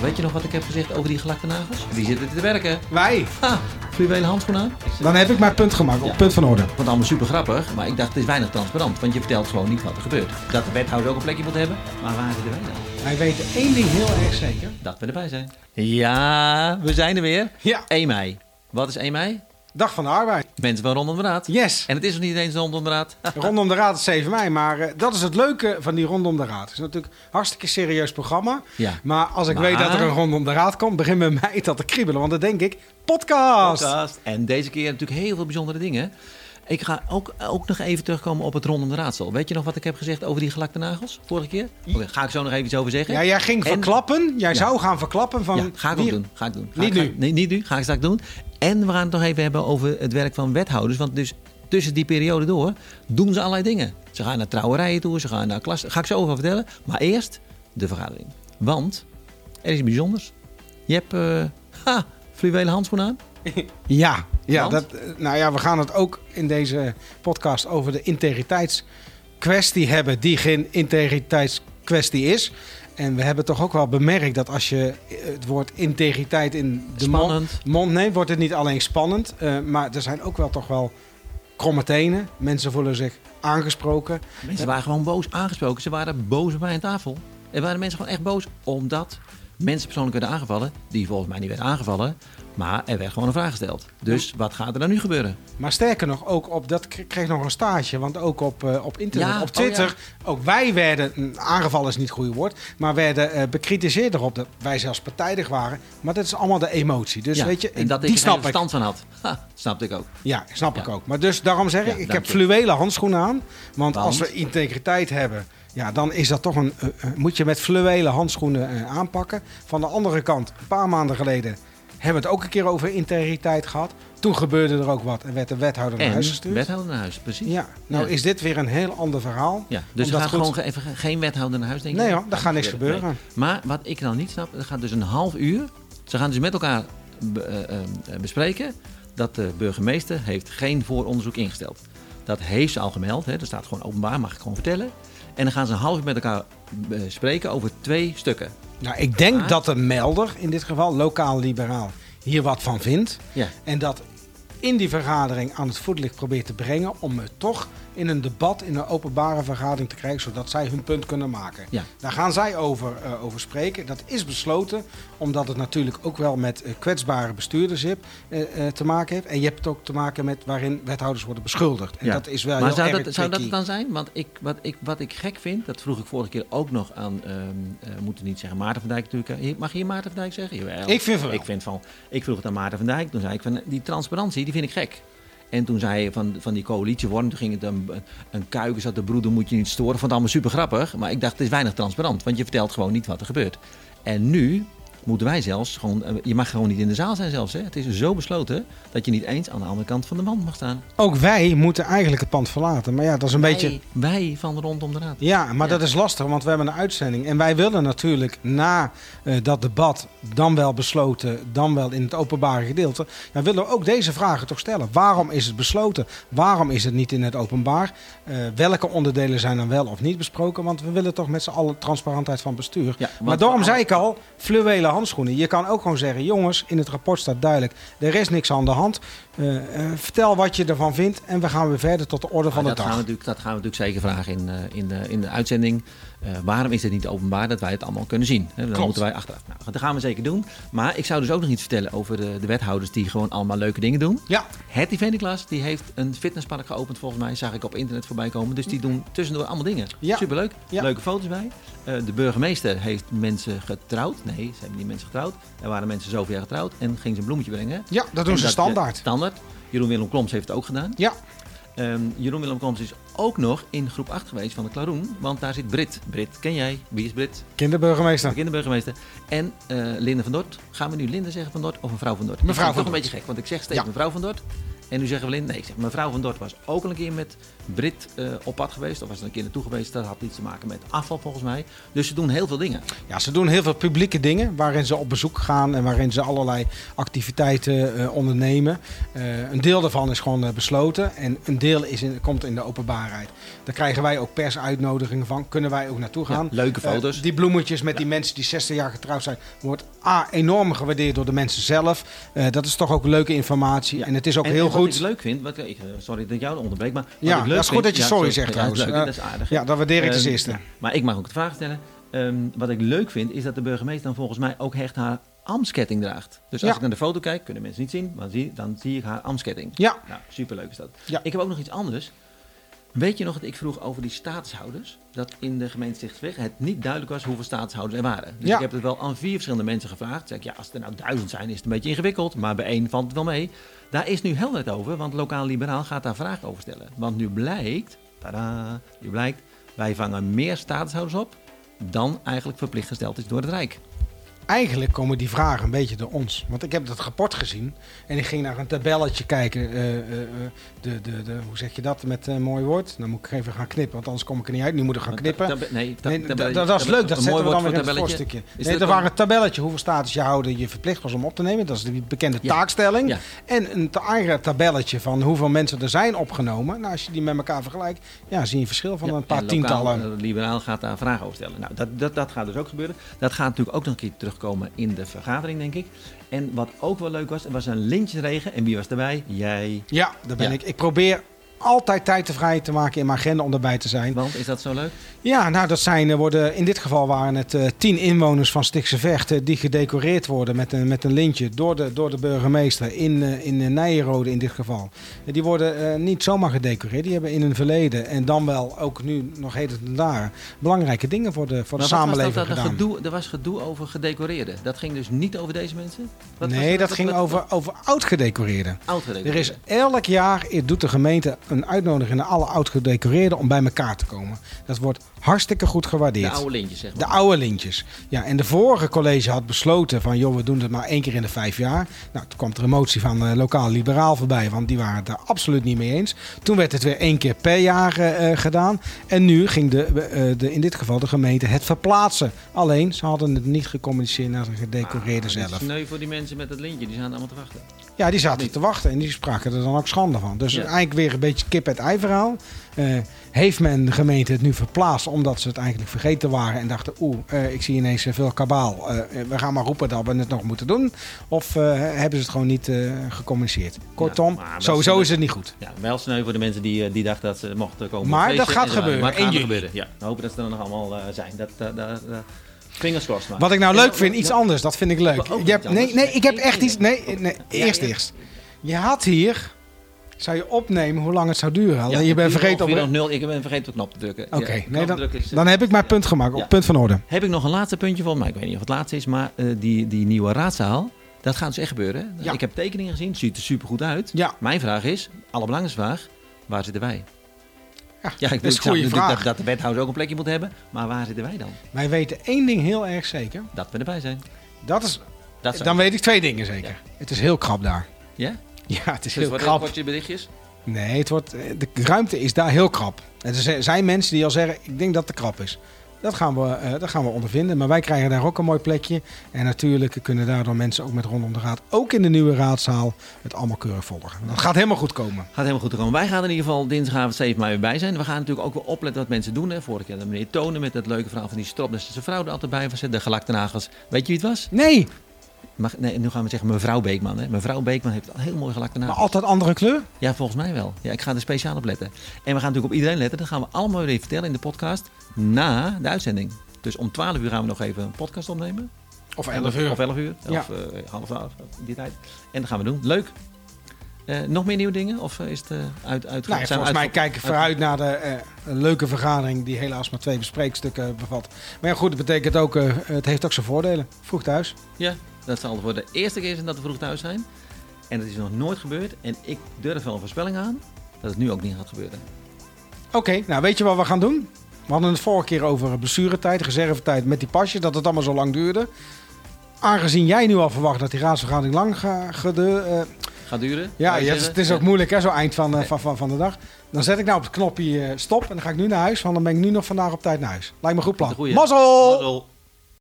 Weet je nog wat ik heb gezegd over die gelakte nagels? Die zitten te werken. Wij. Ha, fluwelen handschoenen aan. Dan heb ik mijn punt gemaakt, op punt van orde. Het allemaal super grappig, maar ik dacht het is weinig transparant. Want je vertelt gewoon niet wat er gebeurt. Dat de wethouder ook een plekje moet hebben. Maar waar zitten wij dan? Wij weten één ding heel erg zeker. Dat we erbij zijn. Ja, we zijn er weer. Ja, 1 mei. Wat is 1 mei? Dag van de arbeid. Mensen van rondom de raad. Yes. En het is nog niet eens rondom de raad. Rondom de Raad is 7 mei, maar eh, dat is het leuke van die Rondom de Raad. Het is natuurlijk een hartstikke serieus programma. Ja. Maar als ik Maar- weet dat er een Rondom de Raad komt, begint bij mij dat te kriebelen. Want dan denk ik, podcast! podcast. En deze keer natuurlijk heel veel bijzondere dingen. Ik ga ook, ook nog even terugkomen op het rondom de raadsel. Weet je nog wat ik heb gezegd over die gelakte nagels vorige keer? Ga ik zo nog even iets over zeggen. Ja, jij ging En- verklappen. Jij Ja. zou gaan verklappen van... Ja, ga ik ook doen. Ga ik doen. Ga Niet ik- nu. ga- nee, niet nu. Ga ik straks doen. En we gaan het nog even hebben over het werk van wethouders. Want dus tussen die periode door doen ze allerlei dingen. Ze gaan naar trouwerijen toe, ze gaan naar klas. Ga ik zo over vertellen. Maar eerst de vergadering. Want er is iets bijzonders. Je hebt ha, fluwelen handschoenen aan. Ja, ja, Want? dat, eh, nou ja, we gaan het ook in deze podcast over de integriteitskwestie hebben, die geen integriteitskwestie is. En we hebben toch ook wel bemerkt dat als je eh, het woord integriteit in de mond, neemt, wordt het niet alleen spannend, eh, maar er zijn ook wel toch wel kromme tenen. Mensen voelen zich aangesproken. Mensen waren gewoon boos aangesproken. Ze waren boos bij mij aan tafel. Er waren mensen gewoon echt boos omdat mensen persoonlijk werden aangevallen. Die volgens mij niet werden aangevallen. Maar er werd gewoon een vraag gesteld. Dus wat gaat er dan nu gebeuren? Maar sterker nog, ook op dat kreeg nog een stage. Want ook op, eh, op internet, Ja, op oh Twitter, ook wij werden, aangevallen is niet het goede woord, maar werden eh, bekritiseerd erop dat wij zelfs partijdig waren. Maar dat is allemaal de emotie. Dus Ja, weet je, en dat ik die er ik. verstand van had. Ha, snapte ik ook. Ja, snap ik ook. Maar dus daarom zeg ik, ik heb fluwelen handschoenen aan. Want, Want? als we integriteit hebben, ja, dan is dat toch een, eh, eh, moet je met fluwelen handschoenen eh, aanpakken. Van de andere kant, een paar maanden geleden hebben we het ook een keer over integriteit gehad. Toen gebeurde er ook wat en werd de wethouder naar huis gestuurd. wethouder naar huis, precies. Ja, Ja, nou Ja. is dit weer een heel ander verhaal. dus Omdat er gaat goed- gewoon ge- even ge- geen wethouder naar huis, denk ik. Nee hoor, daar gaat niks Nee. gebeuren. Maar wat ik nou niet snap, er gaat dus een half uur. Ze gaan dus met elkaar be- bespreken dat de burgemeester heeft geen vooronderzoek ingesteld. Dat heeft ze al gemeld, hè. dat staat gewoon openbaar, mag ik gewoon vertellen. En dan gaan ze een half uur met elkaar bespreken over twee stukken. Nou, ik denk Maar- dat de melder, in dit geval lokaal liberaal, hier wat van vindt. Ja. En dat in die vergadering aan het voetlicht probeert te brengen om het toch in een debat, in een openbare vergadering te krijgen, zodat zij hun punt kunnen maken. Ja. Daar gaan zij over, eh, over spreken. Dat is besloten, omdat het natuurlijk ook wel met eh, kwetsbare bestuurdership eh, eh, te maken heeft. En je hebt het ook te maken met waarin wethouders worden beschuldigd. En Ja. dat is wel Maar heel zou erg dat, zou dat dan zijn? Want ik, wat, ik, wat ik gek vind, dat vroeg ik vorige keer ook nog aan, ehm eh, we moeten niet zeggen Maarten van Dijk natuurlijk. Mag je hier Maarten van Dijk zeggen? Jawel. Ik vind van wel. Ik, vind van, ik vroeg het aan Maarten van Dijk, toen zei ik van die transparantie, die vind ik gek. En toen zei hij van, van die coalitievorm, toen ging het een, een kuiken zat de broeder moet je niet storen. Vond het allemaal super grappig, maar ik dacht het is weinig transparant, want je vertelt gewoon niet wat er gebeurt. En nu moeten wij zelfs gewoon, eh, je mag gewoon niet in de zaal zijn zelfs. Hè? Het is zo besloten dat je niet eens aan de andere kant van de wand mag staan. Ook wij moeten eigenlijk het pand verlaten. Maar ja, dat is een beetje... Wij, wij van rondom de raad. Ja, maar Ja. dat is lastig, want we hebben een uitzending. En wij willen natuurlijk na eh, dat debat, dan wel besloten, dan wel in het openbare gedeelte, dan willen we ook deze vragen toch stellen. Waarom is het besloten? Waarom is het niet in het openbaar? Eh, welke onderdelen zijn dan wel of niet besproken? Want we willen toch met z'n allen transparantheid van bestuur. Ja, maar daarom zei ik al, fluwelen handschoenen. Je kan ook gewoon zeggen, jongens, in het rapport staat duidelijk, er is niks aan de hand. Eh, eh, vertel wat je ervan vindt en we gaan weer verder tot de orde van de dat, gaan dag. we natuurlijk, dat gaan we natuurlijk zeker vragen in, eh, in, de, in de uitzending. Eh, waarom is het niet openbaar dat wij het allemaal kunnen zien? Hè, dan Klopt. moeten wij achteraf. Nou, dat gaan we zeker doen. Maar ik zou dus ook nog iets vertellen over de, de wethouders die gewoon allemaal leuke dingen doen. Ja, Het Eveniklas die heeft een fitnesspark geopend volgens mij. Zag ik op internet voorbij komen. Dus die doen tussendoor allemaal dingen. Ja. Superleuk. Ja. Leuke foto's bij. Eh, de burgemeester heeft mensen getrouwd. Nee, ze hebben niet mensen getrouwd. Er waren mensen zoveel jaar getrouwd. En ging ze een bloemetje brengen. ja dat doen En ze standaard. Standaard. Jeroen Willem Kloms heeft het ook gedaan. Ja, Ehm, Jeroen Willem Kloms is ook nog in groep 8 geweest van de Klaroen. Want daar zit Brit. Brit, ken jij? Wie is Brit? kinderburgemeester. De kinderburgemeester. En eh Linde van Dort. Gaan we nu Linde zeggen van Dort of mevrouw van Dort? Mevrouw van toch een Dort. beetje gek, want ik zeg steeds Ja. mevrouw van Dort. En nu zeggen we in, nee, ik zeg, mevrouw van Dort was ook een keer met Brit eh, op pad geweest. Of was er een keer naartoe geweest. Dat had iets te maken met afval volgens mij. Dus ze doen heel veel dingen. Ja, ze doen heel veel publieke dingen waarin ze op bezoek gaan en waarin ze allerlei activiteiten eh, ondernemen. Eh, een deel daarvan is gewoon besloten en een deel is in, komt in de openbaarheid. Daar krijgen wij ook persuitnodigingen van, kunnen wij ook naartoe gaan. Ja, leuke foto's. die bloemetjes met die mensen die 60 jaar getrouwd zijn, wordt A, enorm gewaardeerd door de mensen zelf. Dat is toch ook leuke informatie Ja. en het is ook En- heel wat ik leuk vind, wat, ik, eh, sorry dat ik jou onderbreek, maar wat Ja, ik leuk dat is goed vind- dat je ja, sorry zegt trouwens. Dat is, leuk, Eh, dat is aardig. Ja, dat waardeer ik ten Ehm, eerste. Maar ik mag ook de vraag stellen. Ehm, wat ik leuk vind, is dat de burgemeester dan volgens mij ook echt haar ambtsketting draagt. Dus als Ja. ik naar de foto kijk, kunnen mensen niet zien, maar zie, dan zie ik haar ambtsketting. Ja, Nou, superleuk is dat. Ja. Ik heb ook nog iets anders. Weet je nog dat ik vroeg over die staatshouders? Dat in de gemeente Stichtsweg het niet duidelijk was hoeveel staatshouders er waren. Dus Ja. ik heb het wel aan vier verschillende mensen gevraagd. Zeg ik, ja, als er nou duizend zijn, is het een beetje ingewikkeld. Maar bij één valt het wel mee. Daar is nu helderheid over, want Lokaal Liberaal gaat daar vragen over stellen. Want nu blijkt, tada, nu blijkt, wij vangen meer staatshouders op dan eigenlijk verplicht gesteld is door het Rijk. Eigenlijk komen die vragen een beetje door ons. Want ik heb dat rapport gezien en ik ging naar een tabelletje kijken. eh, eh, eh, de, de, de, hoe zeg je dat met een mooi woord? Dan moet ik even gaan knippen, want anders kom ik er niet uit. Nu moet ik gaan knippen. Nee, dat, is leuk, dat zetten we dan weer in het voorstukje. Nee, er waren een tabelletje hoeveel status je houder je verplicht was om op te nemen. Dat is de bekende taakstelling. En een eigen tabelletje van hoeveel mensen er zijn opgenomen. Nou, als je die met elkaar vergelijkt, ja, zie je een verschil van een paar tientallen. liberaal gaat daar vragen over stellen. Nou, dat, dat, dat gaat dus ook gebeuren. Dat gaat natuurlijk ook nog een keer terugkomen in de vergadering, denk ik. En wat ook wel leuk was, er was een lintjesregen. En wie was erbij? Jij. Ja, daar ben Ja. ik. Ik probeer altijd tijd te vrij te maken in mijn agenda om erbij te zijn. Want is dat zo leuk? Ja, nou dat zijn, er worden, in dit geval waren het eh, tien inwoners van Stikse Vecht eh, die gedecoreerd worden met een, met een lintje door de, door de burgemeester in, eh, in eh, Nijenrode in dit geval. Eh, die worden eh, niet zomaar gedecoreerd, die hebben in hun verleden en dan wel ook nu nog heden ten dagen belangrijke dingen voor de, voor de Maar samenleving was dat, gedaan. gedoe, er was gedoe over gedecoreerden. Dat ging dus niet over deze mensen? Wat nee, dat ging over, over. Oud Er gedecoreerden. is elk jaar doet de gemeente een uitnodiging naar alle oud-gedecoreerden om bij elkaar te komen. Dat wordt hartstikke goed de gewaardeerd. oude lintjes, zeg De maar. oude lintjes. Ja, en de vorige college had besloten van, joh, we doen het maar één keer in de vijf jaar. Nou, toen kwam er een motie van eh, lokaal liberaal voorbij, want die waren het daar absoluut niet mee eens. Toen werd het weer één keer per jaar eh, eh, gedaan. En nu ging de, de, in dit geval de gemeente het verplaatsen. Alleen, ze hadden het niet gecommuniceerd naar de gedecoreerde Ah, zelf. Sneu voor die mensen met het lintje, die zijn allemaal te wachten. Ja, die zaten Niet. te wachten en die spraken er dan ook schande van. Dus Ja. eigenlijk weer een beetje kip het ei verhaal. Eh, heeft men de gemeente het nu verplaatst omdat ze het eigenlijk vergeten waren en dachten, oeh, eh, ik zie ineens eh, veel kabaal. We gaan maar roepen dat we het nog moeten doen. Of hebben ze het gewoon niet gecommuniceerd? Kortom, sowieso is het niet goed. Ja, wel sneu voor de mensen die, die dachten dat ze mochten komen. Maar dat gaat gebeuren, Maar het gaat gebeuren, ja. We hopen dat ze er nog allemaal zijn. Dat, dat- Fingers crossed maar. Wat ik nou leuk vind, iets anders, dat vind ik leuk. Je hebt, nee, nee, ik heb echt iets. Nee, eerst eerst. Je had hier, zou je opnemen hoe lang het zou duren. Alleen je bent ik vergeten op nul. Ik ben vergeten op de knop te drukken. Oké, nee, dan, drukken is, dan heb ik mijn punt gemaakt, op punt van orde. Heb ik nog een laatste puntje van, maar ik weet niet of het laatste is. Maar eh, die, die nieuwe raadzaal, dat gaat dus echt gebeuren. hè? Ik heb tekeningen gezien, het ziet er super goed uit. Ja, Mijn vraag is, allerbelangrijkste vraag, waar zitten wij? Ja, Ja, ik dat is ik een goede snap natuurlijk vraag. Dat, dat de wethouder ook een plekje moet hebben. Maar waar zitten wij dan? wij weten één ding heel erg zeker. Dat we erbij zijn. Dat is, Dat dan weet ik twee dingen zeker. Het is heel krap daar. Ja? Ja, het is Dus heel wat krap. kortje berichtjes? Nee, het wordt, de ruimte is daar heel krap. En er zijn mensen die al zeggen, ik denk dat het te krap is. Dat gaan, we, eh, dat gaan we ondervinden. Maar wij krijgen daar ook een mooi plekje. En natuurlijk kunnen daardoor mensen ook met rondom de raad, ook in de nieuwe raadzaal, het allemaal keurig volgen. Dat gaat helemaal goed komen. Gaat helemaal goed komen. Wij gaan in ieder geval dinsdagavond 7 mei weer bij zijn. We gaan natuurlijk ook wel opletten wat mensen doen. Hè. Vorige keer we meneer Tonen met dat leuke verhaal van die stropdestische vrouw er altijd bij was. De gelakte nagels. Weet je wie het was? Nee, Mag, nee, nu gaan we zeggen mevrouw Beekman. Hè. Mevrouw Beekman heeft heel mooi gelakte maar nagels. altijd andere kleur. Ja, volgens mij wel. Ja, ik ga er speciaal op letten. En we gaan natuurlijk op iedereen letten. Dat gaan we allemaal weer even vertellen in de podcast na de uitzending. Dus om 12 uur gaan we nog even een podcast opnemen. Of 11 uur. Of 11 uur. Ja. Of eh, half 12, die tijd. En dat gaan we doen. Leuk. Eh, nog meer nieuwe dingen? Of eh, is het eh, uit, uit, Nou, ja, volgens mij kijken we vooruit naar de een leuke vergadering die helaas maar twee bespreekstukken bevat. Maar ja, goed, dat betekent ook, het heeft ook zijn voordelen. Vroeg thuis. Ja, dat zal voor de eerste keer zijn dat we vroeg thuis zijn. En dat is nog nooit gebeurd. En ik durf wel een voorspelling aan dat het nu ook niet gaat gebeuren. Oké, nou weet je wat we gaan doen? We hadden het vorige keer over blessuretijd, reservetijd met die pasjes, dat het allemaal zo lang duurde. Aangezien jij nu al verwacht dat die raadsvergadering lang gaat, Gaat duren? Ja, het, is- zeggen? het is ook moeilijk hè, zo eind van, eh, van, van, van de dag. Dan zet ik nou op het knopje eh, stop en dan ga ik nu naar huis. Want dan ben ik nu nog vandaag op tijd naar huis. Lijkt me een goed plan. Mazzel! Mazzel.